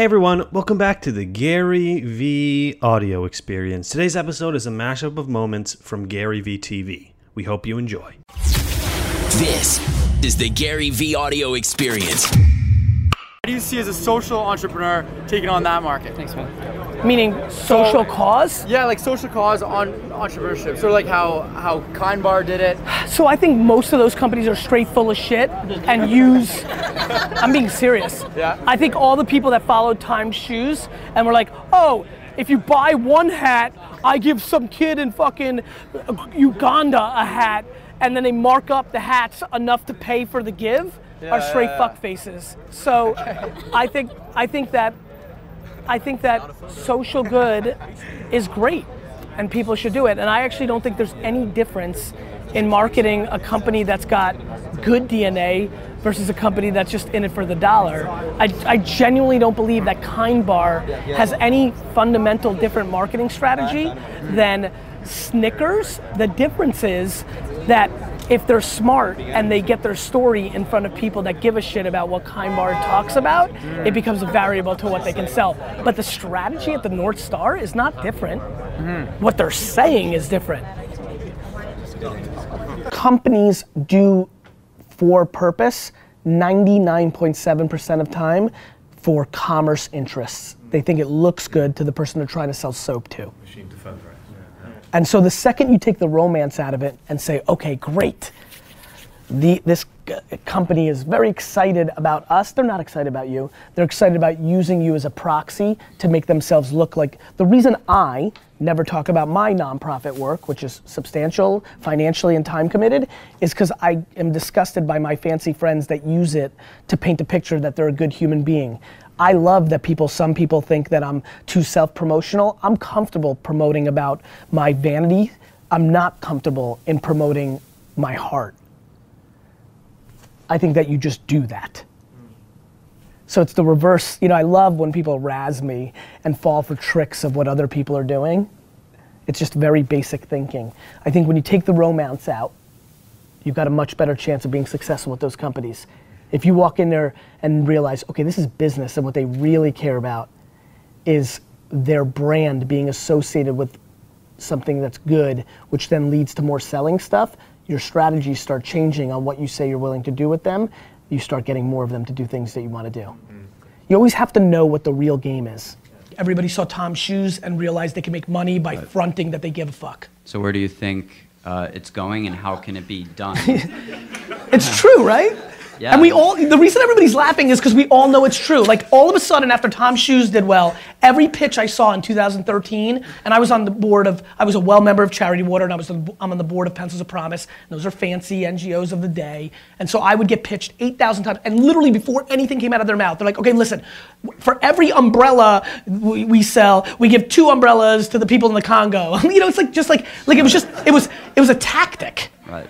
Hey everyone, welcome back to the GaryVee audio experience. Today's episode is a mashup of moments from GaryVee TV. We hope you enjoy. This is the GaryVee audio experience. How do you see as a social entrepreneur taking on that market? Thanks, man. Meaning social cause? Yeah, like social cause on entrepreneurship. Sort of like how how Kind Bar did it. So I think most of those companies are straight full of shit and use. I'm being serious. Yeah. I think all the people that followed Tom's Shoes and were like, oh, if you buy one hat, I give some kid in fucking Uganda a hat, and then they mark up the hats enough to pay for the give, are straight yeah, yeah. fuck faces. So I think I think that I think that social good is great and people should do it. And I actually don't think there's any difference in marketing a company that's got good DNA versus a company that's just in it for the dollar. I, I genuinely don't believe that Kind Bar has any fundamental different marketing strategy than Snickers. The difference is that if they're smart and they get their story in front of people that give a shit about what Kind Bar talks about, it becomes a variable to what they can sell. But the strategy at the North Star is not different. What they're saying is different. Companies do for purpose 99.7% of time for commerce interests. They think it looks good to the person they're trying to sell soap to. And so the second you take the romance out of it and say, okay, great, the, this g- company is very excited about us. They're not excited about you. They're excited about using you as a proxy to make themselves look like. The reason I never talk about my nonprofit work, which is substantial financially and time committed, is because I am disgusted by my fancy friends that use it to paint a picture that they're a good human being. I love that people, some people think that I'm too self promotional. I'm comfortable promoting about my vanity. I'm not comfortable in promoting my heart. I think that you just do that. So it's the reverse. You know, I love when people razz me and fall for tricks of what other people are doing. It's just very basic thinking. I think when you take the romance out, you've got a much better chance of being successful with those companies. If you walk in there and realize, okay, this is business and what they really care about is their brand being associated with something that's good, which then leads to more selling stuff, your strategies start changing on what you say you're willing to do with them. You start getting more of them to do things that you want to do. You always have to know what the real game is. Everybody saw Tom's shoes and realized they can make money by fronting that they give a fuck. So where do you think uh, it's going, and how can it be done? It's true, right? Yeah. And we all, the reason everybody's laughing is because we all know it's true. Like all of a sudden, after Tom Shoes did well, every pitch I saw in 2013, and I was on the board of, I was a well member of Charity Water, and I was, on- I'm on the board of Pencils of Promise. And those are fancy NGOs of the day. And so I would get pitched 8,000 times, and literally before anything came out of their mouth, they're like, okay, listen, for every umbrella we, we sell, we give two umbrellas to the people in the Congo. you know, it's like just like, like it was just, it was, it was a tactic. right.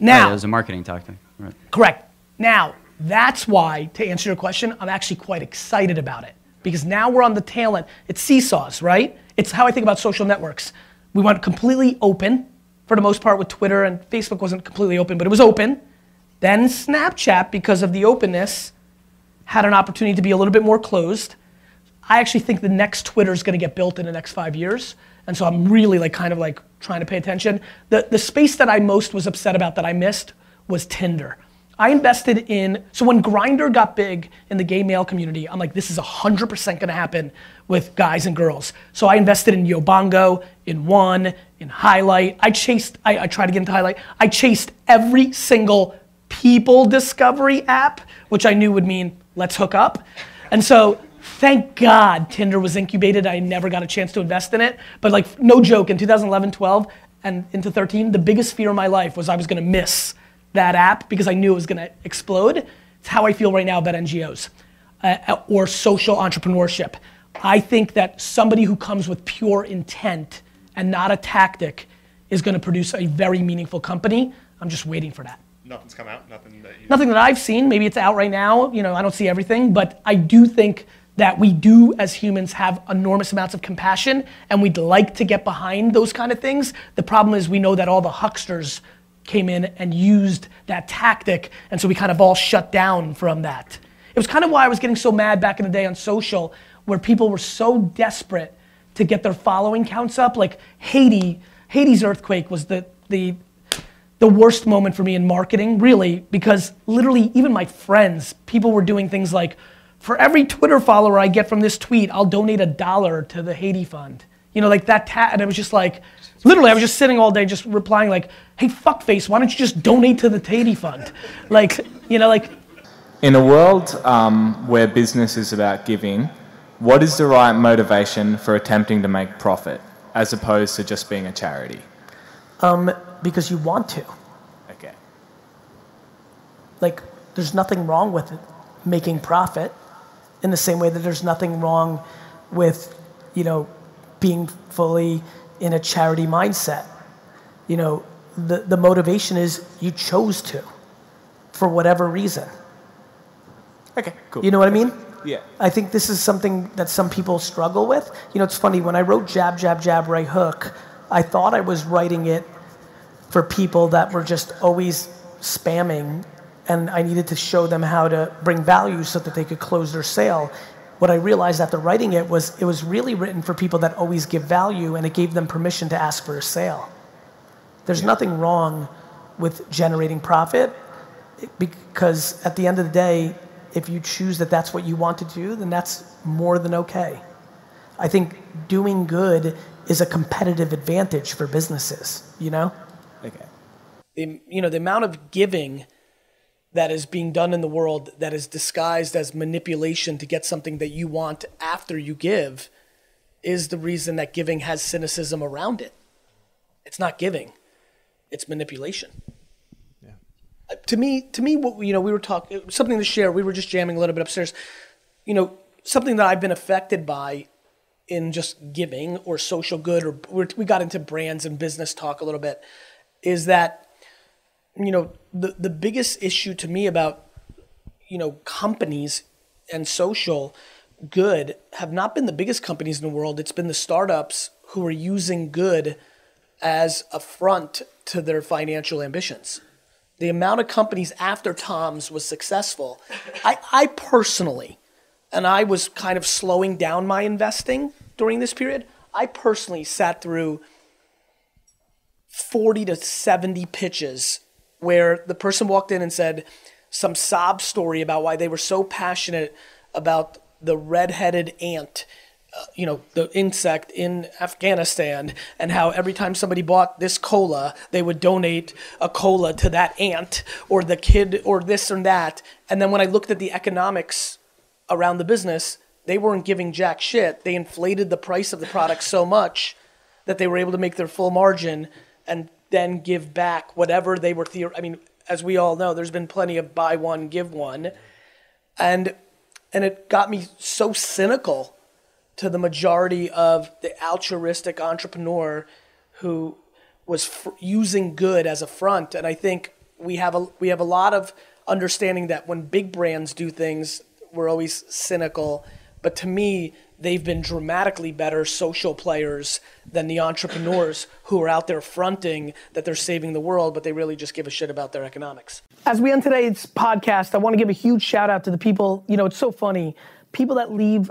Now, Right, it was a marketing tactic. Right. Correct. Now, that's why, to answer your question, I'm actually quite excited about it. Because now we're on the tail end. It's seesaws, right? It's how I think about social networks. We went completely open, for the most part, with Twitter, and Facebook wasn't completely open, but it was open. Then Snapchat, because of the openness, had an opportunity to be a little bit more closed. I actually think the next Twitter is going to get built in the next five years, and so I'm really like kind of like trying to pay attention. The the space that I most was upset about that I missed was Tinder. I invested in so when Grindr got big in the gay male community, I'm like, this is hundred percent going to happen with guys and girls. So I invested in Yobongo, in One, in Highlight. I chased. I, I tried to get into Highlight. I chased every single people discovery app, which I knew would mean let's hook up. And so thank God Tinder was incubated. I never got a chance to invest in it. But like no joke, in 2011, 12, and into 13, the biggest fear of my life was I was gonna miss that app because I knew it was gonna explode. It's how I feel right now about NGOs uh, or social entrepreneurship. I think that somebody who comes with pure intent and not a tactic is gonna produce a very meaningful company. I'm just waiting for that. Nothing's come out. Nothing that you. Nothing that I've seen. Maybe it's out right now. You know, I don't see everything, but I do think that we do as humans have enormous amounts of compassion and we'd like to get behind those kind of things. The problem is we know that all the hucksters came in and used that tactic and so we kind of all shut down from that. It was kind of why I was getting so mad back in the day on social, where people were so desperate to get their following counts up. Like Haiti, Haiti's earthquake was the the the worst moment for me in marketing, really, because literally even my friends, people were doing things like, for every Twitter follower I get from this tweet, I'll donate a dollar to the Haiti fund. You know, like that, tat, and it was just like, literally, I was just sitting all day just replying like, hey, fuckface, why don't you just donate to the Haiti fund? Like, you know, like, In a world um, where business is about giving, what is the right motivation for attempting to make profit as opposed to just being a charity? Um, because you want to. Okay. Like, there's nothing wrong with it, making profit in the same way that there's nothing wrong with, you know, being fully in a charity mindset. You know, the, the motivation is you chose to for whatever reason. Okay, cool. You know what I mean? Yeah. I think this is something that some people struggle with. You know, it's funny, when I wrote Jab, Jab, Jab, Right Hook, I thought I was writing it for people that were just always spamming, and I needed to show them how to bring value so that they could close their sale. What I realized after writing it was it was really written for people that always give value, and it gave them permission to ask for a sale. There's nothing wrong with generating profit because at the end of the day, if you choose that that's what you want to do, then that's more than okay. I think doing good is a competitive advantage for businesses, you know? Okay. The, you know, the amount of giving that is being done in the world that is disguised as manipulation to get something that you want after you give is the reason that giving has cynicism around it. It's not giving, it's manipulation. Uh, To me, to me, what you know, we were talking something to share. We were just jamming a little bit upstairs. You know, something that I've been affected by in just giving or social good, or we're, we got into brands and business talk a little bit, is that you know the the biggest issue to me about you know companies and social good have not been the biggest companies in the world. It's been the startups who are using good as a front to their financial ambitions. The amount of companies after Tom's was successful. I, I personally, and I was kind of slowing down my investing during this period. I personally sat through 40 to 70 pitches where the person walked in and said some sob story about why they were so passionate about the red-headed ant uh, you know the insect in Afghanistan and how every time somebody bought this cola they would donate a cola to that ant or the kid or this or that. And then when I looked at the economics around the business they weren't giving jack shit. They inflated the price of the product so much that they were able to make their full margin and then give back whatever they were theor- I mean as we all know there's been plenty of buy one give one. And and it got me so cynical to the majority of the altruistic entrepreneur who was fr- using good as a front. And i think we have a we have a lot of understanding that when big brands do things we're always cynical but to me they've been dramatically better social players than the entrepreneurs who are out there fronting that they're saving the world but they really just give a shit about their economics as we end today's podcast, I want to give a huge shout out to the people. You know, it's so funny. People that leave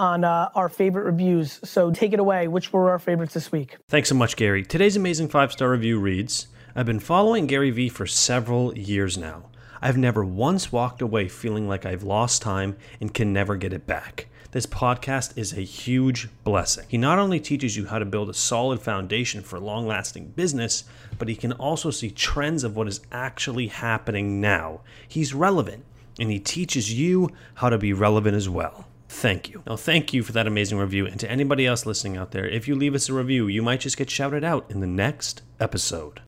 on uh, our favorite reviews. So take it away. Which were our favorites this week? Thanks so much, Gary. Today's amazing five star review reads I've been following Gary Vee for several years now. I've never once walked away feeling like I've lost time and can never get it back. This podcast is a huge blessing. He not only teaches you how to build a solid foundation for long lasting business, but he can also see trends of what is actually happening now. He's relevant, and he teaches you how to be relevant as well. Thank you. Now, thank you for that amazing review. And to anybody else listening out there, if you leave us a review, you might just get shouted out in the next episode.